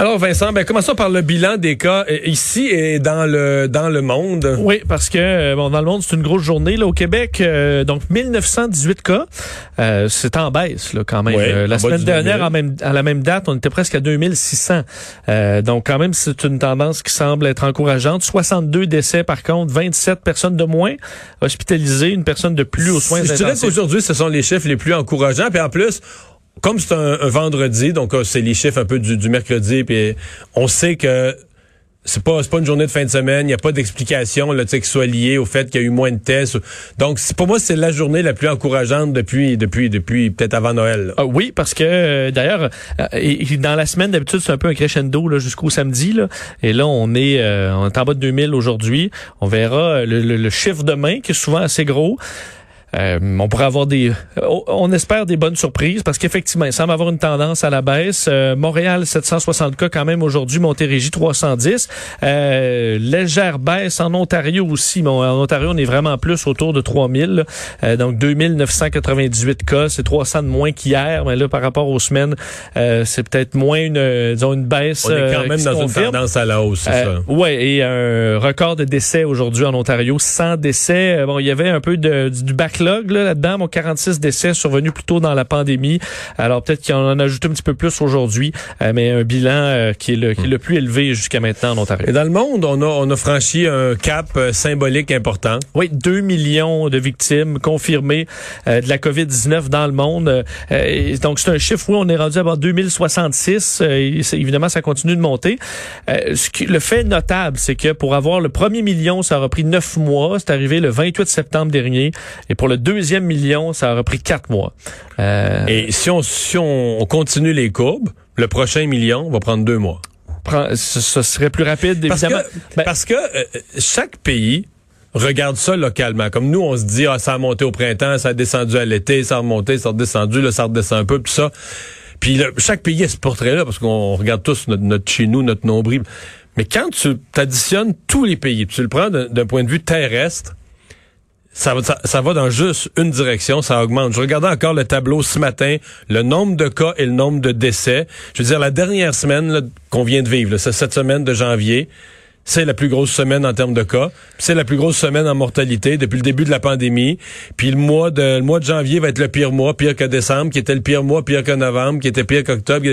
Alors Vincent, ben commençons par le bilan des cas euh, ici et dans le dans le monde. Oui, parce que euh, bon, dans le monde, c'est une grosse journée. Là, au Québec, euh, donc 1918 cas. Euh, c'est en baisse là, quand même. Euh, la semaine dernière, 2000. en même, à la même date, on était presque à 2600. Euh, donc quand même, c'est une tendance qui semble être encourageante. 62 décès par contre, 27 personnes de moins hospitalisées, une personne de plus aux soins Je dirais intensifs. qu'aujourd'hui, ce sont les chiffres les plus encourageants. Puis en plus, comme c'est un, un vendredi, donc euh, c'est les chiffres un peu du, du mercredi, puis on sait que c'est pas pas une journée de fin de semaine, il n'y a pas d'explication là, qui soit liée au fait qu'il y a eu moins de tests. Donc pour moi, c'est la journée la plus encourageante depuis depuis depuis peut-être avant Noël. Ah oui, parce que euh, d'ailleurs, euh, dans la semaine d'habitude c'est un peu un crescendo là jusqu'au samedi là, et là on est euh, on est en bas de 2000 aujourd'hui. On verra le, le- le chiffre demain qui est souvent assez gros. Euh, on pourrait avoir des, on- on espère des bonnes surprises parce qu'effectivement, il semble avoir une tendance à la baisse. Euh, Montréal 760 cas quand même aujourd'hui, Montérégie 310. Euh, légère baisse en Ontario aussi. Bon, en Ontario, on est vraiment plus autour de 3000. Euh, donc 2998 cas, c'est 300 de moins qu'hier, mais là par rapport aux semaines, euh, c'est peut-être moins une, euh, disons une baisse. On est euh, quand même dans une tendance à la hausse, c'est Euh, ça. ouais, et un record de décès aujourd'hui en Ontario, 100 décès. Euh, Bon, il y avait un peu de, du backlog là, là-dedans, bon, 46 décès survenus plus tôt dans la pandémie. Alors peut-être qu'il en a ajouté un petit peu plus aujourd'hui, euh, mais un bilan euh, qui, est le, qui est le plus élevé jusqu'à maintenant en Ontario. Et dans le monde, on a on a franchi un cap euh, symbolique important. Oui, 2 millions de victimes confirmées de la COVID-19 dans le monde. Et donc, c'est un chiffre où on est rendu à avoir 2066. Euh, et c'est- évidemment, ça continue de monter. Ce qui- le fait notable, c'est que pour avoir le premier million, ça aura pris neuf mois. C'est arrivé le 28 septembre dernier. Et pour le deuxième million, ça aura pris quatre mois. Euh, Et si on si on, on continue les courbes, le prochain million va prendre deux mois. prend- ce, ce serait plus rapide, Parce évidemment. que, Ben, parce que euh, chaque pays regarde ça localement. Comme nous, on se dit, ah, ça a monté au printemps, ça a descendu à l'été, ça a remonté, ça a redescendu, là, ça redescend un peu, tout ça. Puis là, chaque pays a ce portrait-là, parce qu'on regarde tous notre, notre chez nous, notre nombril. Mais quand tu additionnes tous les pays, tu le prends d'un point de vue terrestre, ça ça, va dans juste une direction, ça augmente. Je regardais encore le tableau ce matin, le nombre de cas et le nombre de décès. Je veux dire, la dernière semaine qu'on vient de vivre, là, cette semaine de janvier, c'est la plus grosse semaine en termes de cas. C'est la plus grosse semaine en mortalité depuis le début de la pandémie. Puis le mois de le mois de janvier va être le pire mois, pire que décembre, qui était le pire mois, pire que novembre, qui était pire qu'octobre.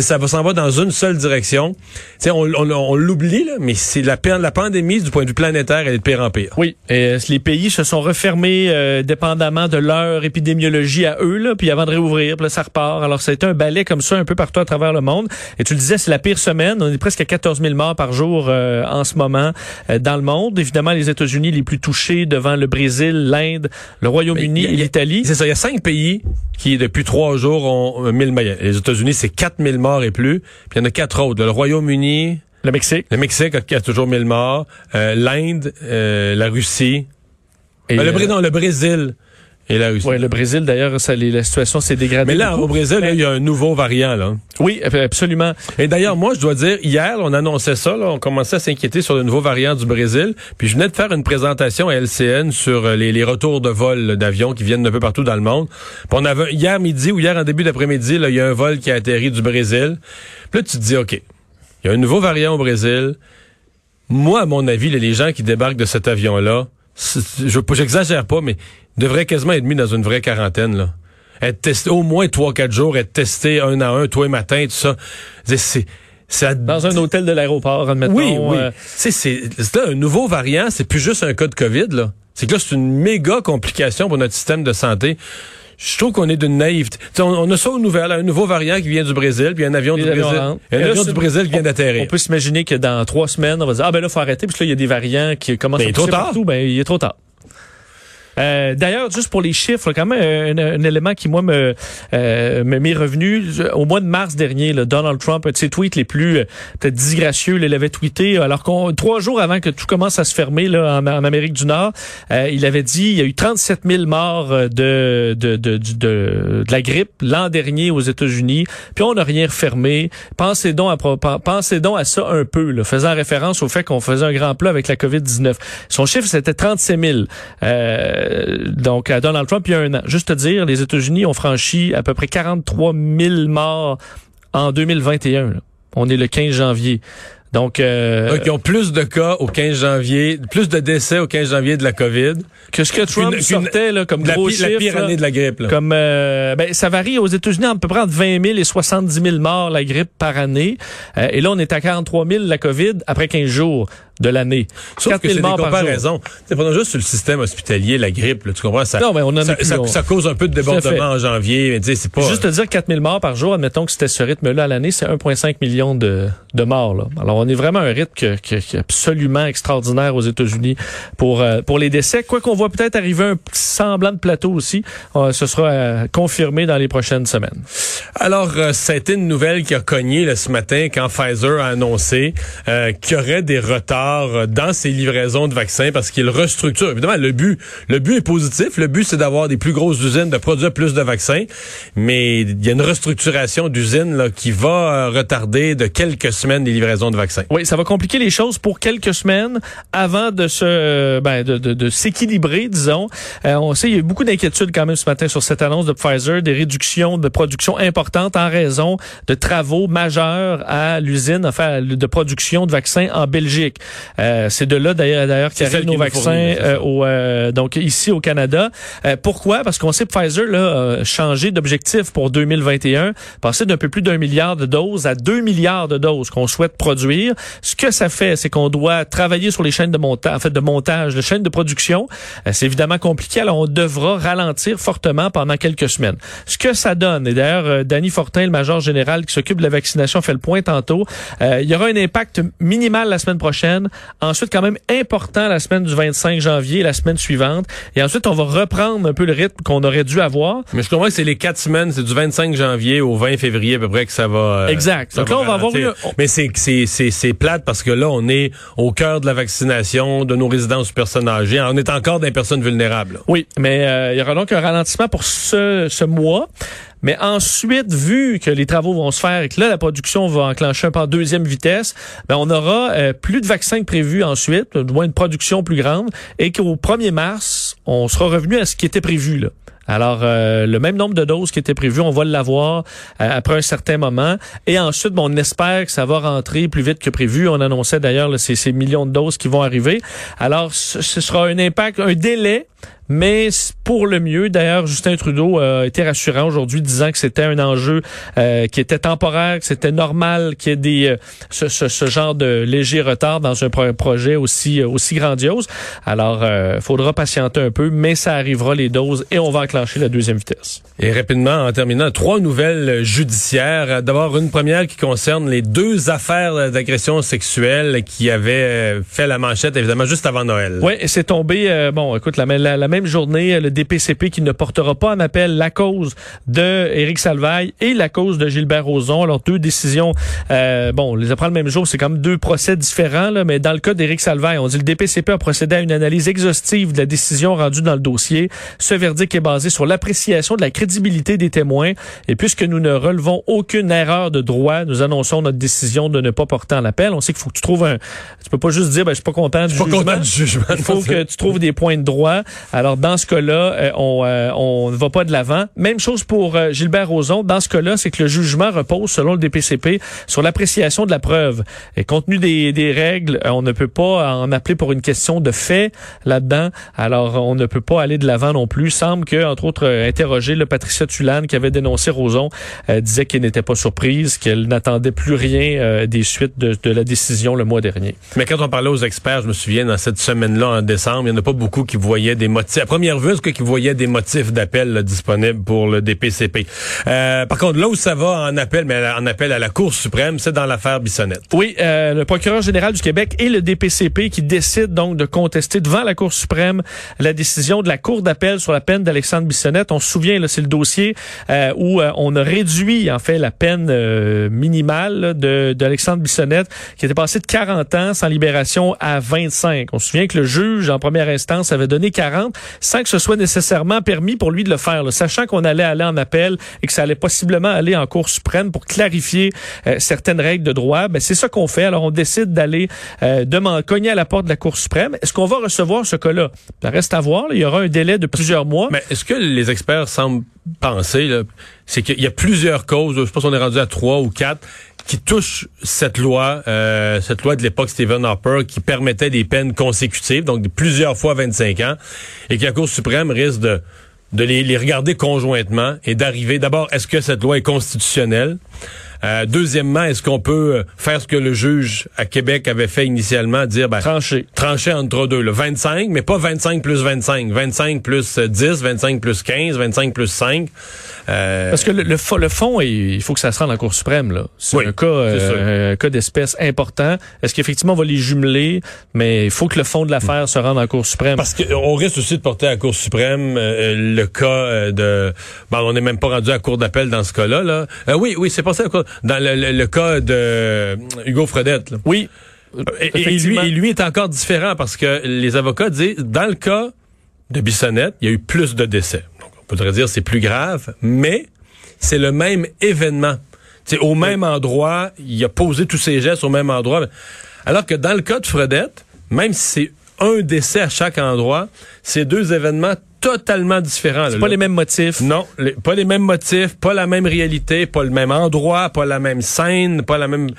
Ça va s'en va dans une seule direction. Tu sais, on, on, l'oublie là, mais c'est la, la pandémie du point de vue planétaire, elle est de pire en pire. Oui, et euh, les pays se sont refermés euh, dépendamment de leur épidémiologie à eux, là, puis avant de réouvrir, puis là, ça repart. Alors, été un balai comme ça un peu partout à travers le monde. Et tu le disais, c'est la pire semaine. On est presque à 14 000 morts par jour euh, ce moment euh, dans le monde. Évidemment, les États-Unis les plus touchés devant le Brésil, l'Inde, le Royaume-Uni et l'Italie. C'est ça, il y a cinq pays qui, depuis trois jours, ont euh, 1000 morts. Les États-Unis, c'est 4000 morts et plus. Puis il y en a quatre autres. Le Royaume-Uni, Le Mexique. le Mexique a, qui a toujours 1000 morts. Euh, L'Inde, euh, la Russie. Et, Euh, le, Brésil, euh, non, le Brésil et la Russie. ouais, le Brésil, d'ailleurs, ça, les- la situation s'est dégradée. Mais là, au Brésil, il y a un nouveau variant. là. Oui, absolument. Et d'ailleurs, moi, je dois dire, hier, on annonçait ça, là, on commençait à s'inquiéter sur le nouveau variant du Brésil. Puis je venais de faire une présentation à LCN sur euh, les, les retours de vol d'avions qui viennent d'un peu partout dans le monde. Puis on avait hier midi ou hier en début d'après-midi, là, il y a un vol qui a atterri du Brésil. Puis là, tu te dis, OK, il y a un nouveau variant au Brésil. Moi, à mon avis, les gens qui débarquent de cet avion-là, je j'exagère pas, mais devraient quasiment être mis dans une vraie quarantaine, là. Être testé au moins trois, quatre jours, être testé un à un, tous les matins, tout ça. C'est, ça- Dans un hôtel de l'aéroport, admettons. oui, oui. euh, c'est, c'est là, un nouveau variant, c'est plus juste un cas de COVID, là. C'est que là, c'est une méga complication pour notre système de santé. Je trouve qu'on est d'une naïveté. On, on a ça aux nouvelles, un nouveau variant qui vient du Brésil, puis un avion du Brésil. Un avion du Brésil qui vient On d'atterrir. peut s'imaginer que dans trois semaines, on va dire, ah ben là, faut arrêter, puis là, il y a des variants qui commencent Mais à il est trop tard. partout. Ben, il est trop tard. Euh, D'ailleurs, juste pour les chiffres, quand même, un, un élément qui, moi, me euh, m'est revenu. Au mois de mars dernier, là, Donald Trump, un de ses tweets les plus euh, peut-être disgracieux, il l'avait tweeté, alors qu'on trois jours avant que tout commence à se fermer là, en, en Amérique du Nord, euh, il avait dit il y a eu 37 000 morts de, de, de, de, de la grippe l'an dernier aux États-Unis, puis on n'a rien refermé. Pensez donc à, pensez donc à ça un peu, là, faisant référence au fait qu'on faisait un grand plat avec la COVID-19. Son chiffre, c'était 37 000. Euh, donc, à Donald Trump, il y a un an. Juste te dire, les États-Unis ont franchi à peu près 43 000 morts en 2021. Là. On est le 15 janvier. Donc, euh, Donc, ils ont plus de cas au 15 janvier, plus de décès au 15 janvier de la COVID. Que ce que Trump une, sortait là, comme gros la, chiffre, la pire année de la grippe. Là. Comme, euh, ben, ça varie aux États-Unis à peu près entre 20 000 et 70 000 morts la grippe par année. Euh, et là, on est à 43 000 la COVID après 15 jours de l'année. Sauf que c'est des comparaisons. C'est pas juste sur le système hospitalier, la grippe, là, tu comprends? Ça, non, mais on en ça, ça, ça, cause un peu de débordement en janvier. Mais c'est pas... Juste te dire 4000 morts par jour, admettons que c'était ce rythme-là à l'année, c'est 1,5 million de, de morts. Là. Alors, on est vraiment un rythme que, que absolument extraordinaire aux États-Unis pour, euh, pour les décès. Quoi qu'on voit peut-être arriver un semblant de plateau aussi, euh, ce sera euh, confirmé dans les prochaines semaines. Alors, ça a été une nouvelle qui a cogné là, ce matin quand Pfizer a annoncé qu'il y aurait des retards dans ses livraisons de vaccins parce qu'il restructure. Évidemment, le but, le but est positif. Le but, c'est d'avoir des plus grosses usines, de produire plus de vaccins. Mais il y a une restructuration d'usines qui va retarder de quelques semaines les livraisons de vaccins. Oui, ça va compliquer les choses pour quelques semaines avant de se, ben, de, s'équilibrer, disons. Euh, on sait, il y a eu beaucoup d'inquiétudes quand même ce matin sur cette annonce de Pfizer, des réductions de production importantes en raison de travaux majeurs à l'usine enfin, de production de vaccins en Belgique. Euh, c'est de là d'ailleurs d'ailleurs qu'arrivent nos vaccins euh, au, euh, donc ici au Canada. Euh, pourquoi? Parce qu'on sait que Pfizer là, a changé d'objectif pour 2021, passé d'un peu plus d'un milliard de doses à 2 milliards de doses qu'on souhaite produire. Ce que ça fait, c'est qu'on doit travailler sur les chaînes de montage, en fait de montage, les chaînes de production. c'est évidemment compliqué, alors on devra ralentir fortement pendant quelques semaines. Ce que ça donne, et d'ailleurs Danny Fortin, le major général qui s'occupe de la vaccination, fait le point tantôt. Euh, il y aura un impact minimal la semaine prochaine. Ensuite, quand même important la semaine du 25 janvier, la semaine suivante. Et ensuite, on va reprendre un peu le rythme qu'on aurait dû avoir. Mais je comprends que c'est les quatre semaines, c'est du 25 janvier au 20 février à peu près que ça va. Euh, exact. Ça Donc va là, on va avoir une... Mais c'est c'est c'est c'est plate parce que là, on est au cœur de la vaccination de nos résidences personnes âgées. On est encore des personnes vulnérables. Oui, mais euh, il y aura donc un ralentissement pour ce, ce mois. Mais ensuite, vu que les travaux vont se faire et que là, la production va enclencher un peu en deuxième vitesse, ben, on aura euh, plus de vaccins que prévu ensuite, du moins une production plus grande, et qu'au 1er mars, on sera revenu à ce qui était prévu. Là. Alors, euh, le même nombre de doses qui était prévu, on va l'avoir euh, après un certain moment. Et ensuite, bon, on espère que ça va rentrer plus vite que prévu. On annonçait d'ailleurs ces millions de doses qui vont arriver. Alors, ce, ce sera un impact, un délai mais pour le mieux. D'ailleurs, Justin Trudeau a été rassurant aujourd'hui, disant que c'était un enjeu euh, qui était temporaire, que c'était normal qu'il y ait des, euh, ce, ce, ce, genre de léger retard dans un pro projet aussi, aussi grandiose. Alors, euh, faudra patienter un peu, mais ça arrivera les doses et on va enclencher la deuxième vitesse. Et rapidement, en terminant, trois nouvelles judiciaires. D'abord, une première qui concerne les deux affaires d'agression sexuelle qui avaient fait la manchette, évidemment, juste avant Noël. Oui, c'est tombé, euh, bon, écoute, la, la, la même journée, le DPCP qui ne portera pas en appel la cause de Éric Salvaille et la cause de Gilbert Rozon. Alors, deux décisions, euh, bon, on les apprend le même jour, c'est comme deux procès différents, là, mais dans le cas d'Éric Salvaille, on dit le DPCP a procédé à une analyse exhaustive de la décision rendue dans le dossier. Ce verdict est basé sur l'appréciation de la crédibilité des témoins et puisque nous ne relevons aucune erreur de droit, nous annonçons notre décision de ne pas porter en appel. On sait qu'il faut que tu trouves un... Tu peux pas juste dire, ben, je suis pas content du Pas jugement. content du jugement. Il faut que tu trouves des points de droit. Alors, dans ce cas-là, euh, on, euh, on ne va pas de l'avant. Même chose pour euh, Gilbert Rozon. Dans ce cas-là, c'est que le jugement repose, selon le DPCP, sur l'appréciation de la preuve. Et compte tenu des, des règles, euh, on ne peut pas en appeler pour une question de fait là-dedans. Alors, on ne peut pas aller de l'avant non plus. semble que, entre autres, interrogé le Patricia Tulane, qui avait dénoncé Rozon, disait qu'elle n'était pas surprise, qu'elle n'attendait plus rien des suites de, de la décision le mois dernier. Mais quand on parlait aux experts, je me souviens, dans cette semaine-là, en décembre, il n'y en a pas beaucoup qui voyaient des motifs à première vue, est-ce qu'il voyait des motifs d'appel disponibles pour le DPCP? Euh, par contre, là où ça va en appel, mais en appel à la Cour suprême, c'est dans l'affaire Bissonnette. Oui, euh, le procureur général du Québec et le DPCP qui décident donc de contester devant la Cour suprême la décision de la Cour d'appel sur la peine d'Alexandre Bissonnette. On se souvient, là, c'est le dossier euh, où on a réduit en fait la peine minimale de d'Alexandre Bissonnette qui était passé de 40 ans sans libération à 25. On se souvient que le juge en première instance avait donné 40 sans que ce soit nécessairement permis pour lui de le faire, sachant qu'on allait aller en appel et que ça allait possiblement aller en Cour suprême pour clarifier euh, certaines règles de droit. Ben, c'est ça qu'on fait. Alors, on décide d'aller euh, demander, cogner à la porte de la Cour suprême. Est-ce qu'on va recevoir ce cas-là? Ça reste à voir. Il y aura un délai de plusieurs mois. Mais est-ce que les experts semblent penser, c'est qu'il y a plusieurs causes, je pense qu'on est rendu à trois ou quatre, qui touchent cette loi, euh, cette loi de l'époque Stephen Harper, qui permettait des peines consécutives, donc plusieurs fois 25 ans, et que la Cour suprême risque de, de les, les regarder conjointement et d'arriver, d'abord, est-ce que cette loi est constitutionnelle? Euh, deuxièmement, est-ce qu'on peut euh, faire ce que le juge à Québec avait fait initialement, dire ben, trancher, trancher entre deux, le 25, mais pas 25 plus 25, 25 plus 10, 25 plus 15, 25 plus 5. Euh... Parce que le, le, fond, il faut que ça se rende en Cour suprême. là. C'est un cas, euh, cas d'espèce important. Est-ce qu'effectivement on va les jumeler, mais il faut que le fond de l'affaire se rende en Cour suprême. Parce qu'on risque aussi de porter à la Cour suprême le cas de... Bon, on n'est même pas rendu à la Cour d'appel dans ce cas-là. Là. oui, oui, c'est passé à la dans le, cas de euh, Hugo Fredette. Oui. Et, lui, lui est encore différent parce que les avocats disent, dans le cas de Bissonnette, il y a eu plus de décès. Donc, on pourrait dire c'est plus grave, mais c'est le même événement. C'est au même endroit, il a posé tous ses gestes au même endroit. Alors que dans le cas de Fredette, même si c'est un décès à chaque endroit, c'est deux événements totalement différents. C'est pas les mêmes motifs? Non, pas les mêmes motifs, pas la même réalité, pas le même endroit, pas la même scène, pas la même.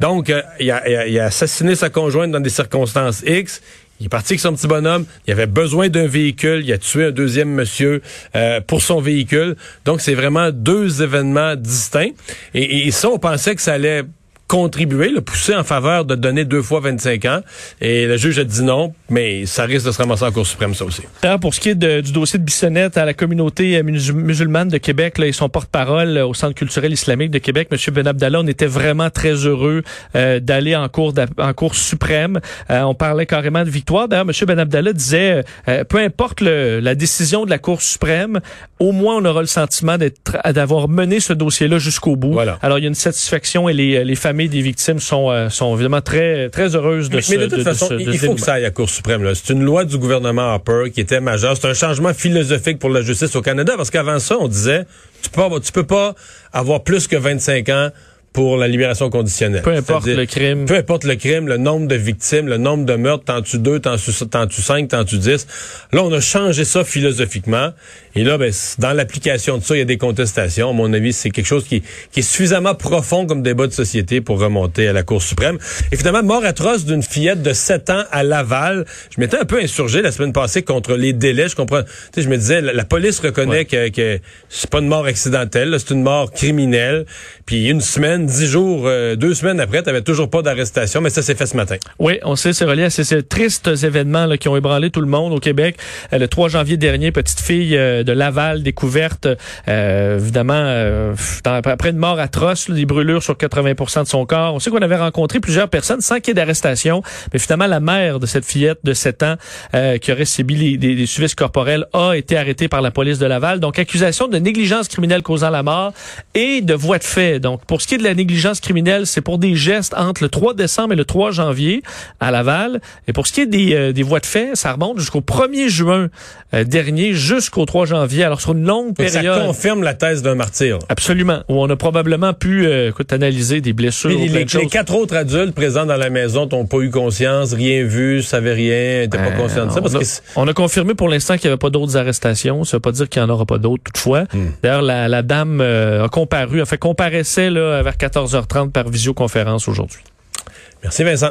Donc, euh, il, a, a, assassiné sa conjointe dans des circonstances X. Il est parti avec son petit bonhomme. Il avait besoin d'un véhicule. Il a tué un deuxième monsieur euh, pour son véhicule. Donc, c'est vraiment deux événements distincts. Et, et ça, on pensait que ça allait contribuer, le pousser en faveur de donner deux fois 25 ans. Et le juge a dit non, mais ça risque de se ramasser en Cour suprême, ça aussi. pour ce qui est du dossier de Bissonnette à la communauté euh, musulmane de Québec, là, et son porte-parole euh, au Centre culturel islamique de Québec, M. Ben Abdallah, on était vraiment très heureux euh, d'aller en cours en cour suprême. on parlait carrément de victoire. D'ailleurs, M. Ben Abdallah disait, peu importe le, la décision de la Cour suprême, au moins on aura le sentiment d'avoir mené ce dossier-là jusqu'au bout. Voilà. Alors, il y a une satisfaction et les, les familles des victimes sont, euh, sont évidemment très, très heureuses de mais, ce Mais de toute façon, il faut que ça aille à la Cour suprême. C'est une loi du gouvernement Harper qui était majeure. C'est un changement philosophique pour la justice au Canada parce qu'avant ça, on disait tu peux, tu peux pas avoir plus que 25 ans pour la libération conditionnelle. Peu importe le crime. Peu importe le crime, le nombre de victimes, le nombre de meurtres, t'en tu deux, t'en tu cinq, t'en tu dix. Là, on a changé ça philosophiquement. Et là, ben, dans l'application de ça, il y a des contestations. À mon avis, c'est quelque chose qui, qui, est suffisamment profond comme débat de société pour remonter à la Cour suprême. Et finalement, mort atroce d'une fillette de 7 ans à Laval. Je m'étais un peu insurgé la semaine passée contre les délais. Je comprends. Tu sais, je me disais, la, police reconnaît que, que c'est pas une mort accidentelle, c'est une mort criminelle. Puis une semaine, dix jours, euh, deux semaines après, tu toujours pas d'arrestation, mais ça s'est fait ce matin. Oui, on sait, c'est relié à ces, tristes événements là, qui ont ébranlé tout le monde au Québec. Euh, le 3 janvier dernier, petite fille euh, de Laval découverte, évidemment, après une mort atroce, des brûlures sur 80% de son corps. On sait qu'on avait rencontré plusieurs personnes sans qu'il y ait d'arrestation, mais finalement, la mère de cette fillette de 7 ans qui aurait subi des, des, des corporels a été arrêtée par la police de Laval. Donc, accusation de négligence criminelle causant la mort et de voie de fait donc, pour ce qui est de la négligence criminelle, c'est pour des gestes entre le 3 décembre et le 3 janvier à Laval. Et pour ce qui est des, euh, des voies de fait, ça remonte jusqu'au 1er juin euh, dernier, jusqu'au 3 janvier. Alors, sur une longue période. Ça confirme la thèse d'un martyr. Absolument. Où on a probablement pu euh, écoute, analyser des blessures. les, les, quatre autres adultes présents dans la maison n'ont pas eu conscience, rien vu, savaient rien, n'étaient pas conscients de ça. Parce on, a, que on a confirmé pour l'instant qu'il n'y avait pas d'autres arrestations. Ça ne veut pas dire qu'il n'y en aura pas d'autres toutefois. Hmm. D'ailleurs, la, la, dame a comparu, a fait comparaître là, vers 14h30 par visioconférence aujourd'hui. Merci Vincent.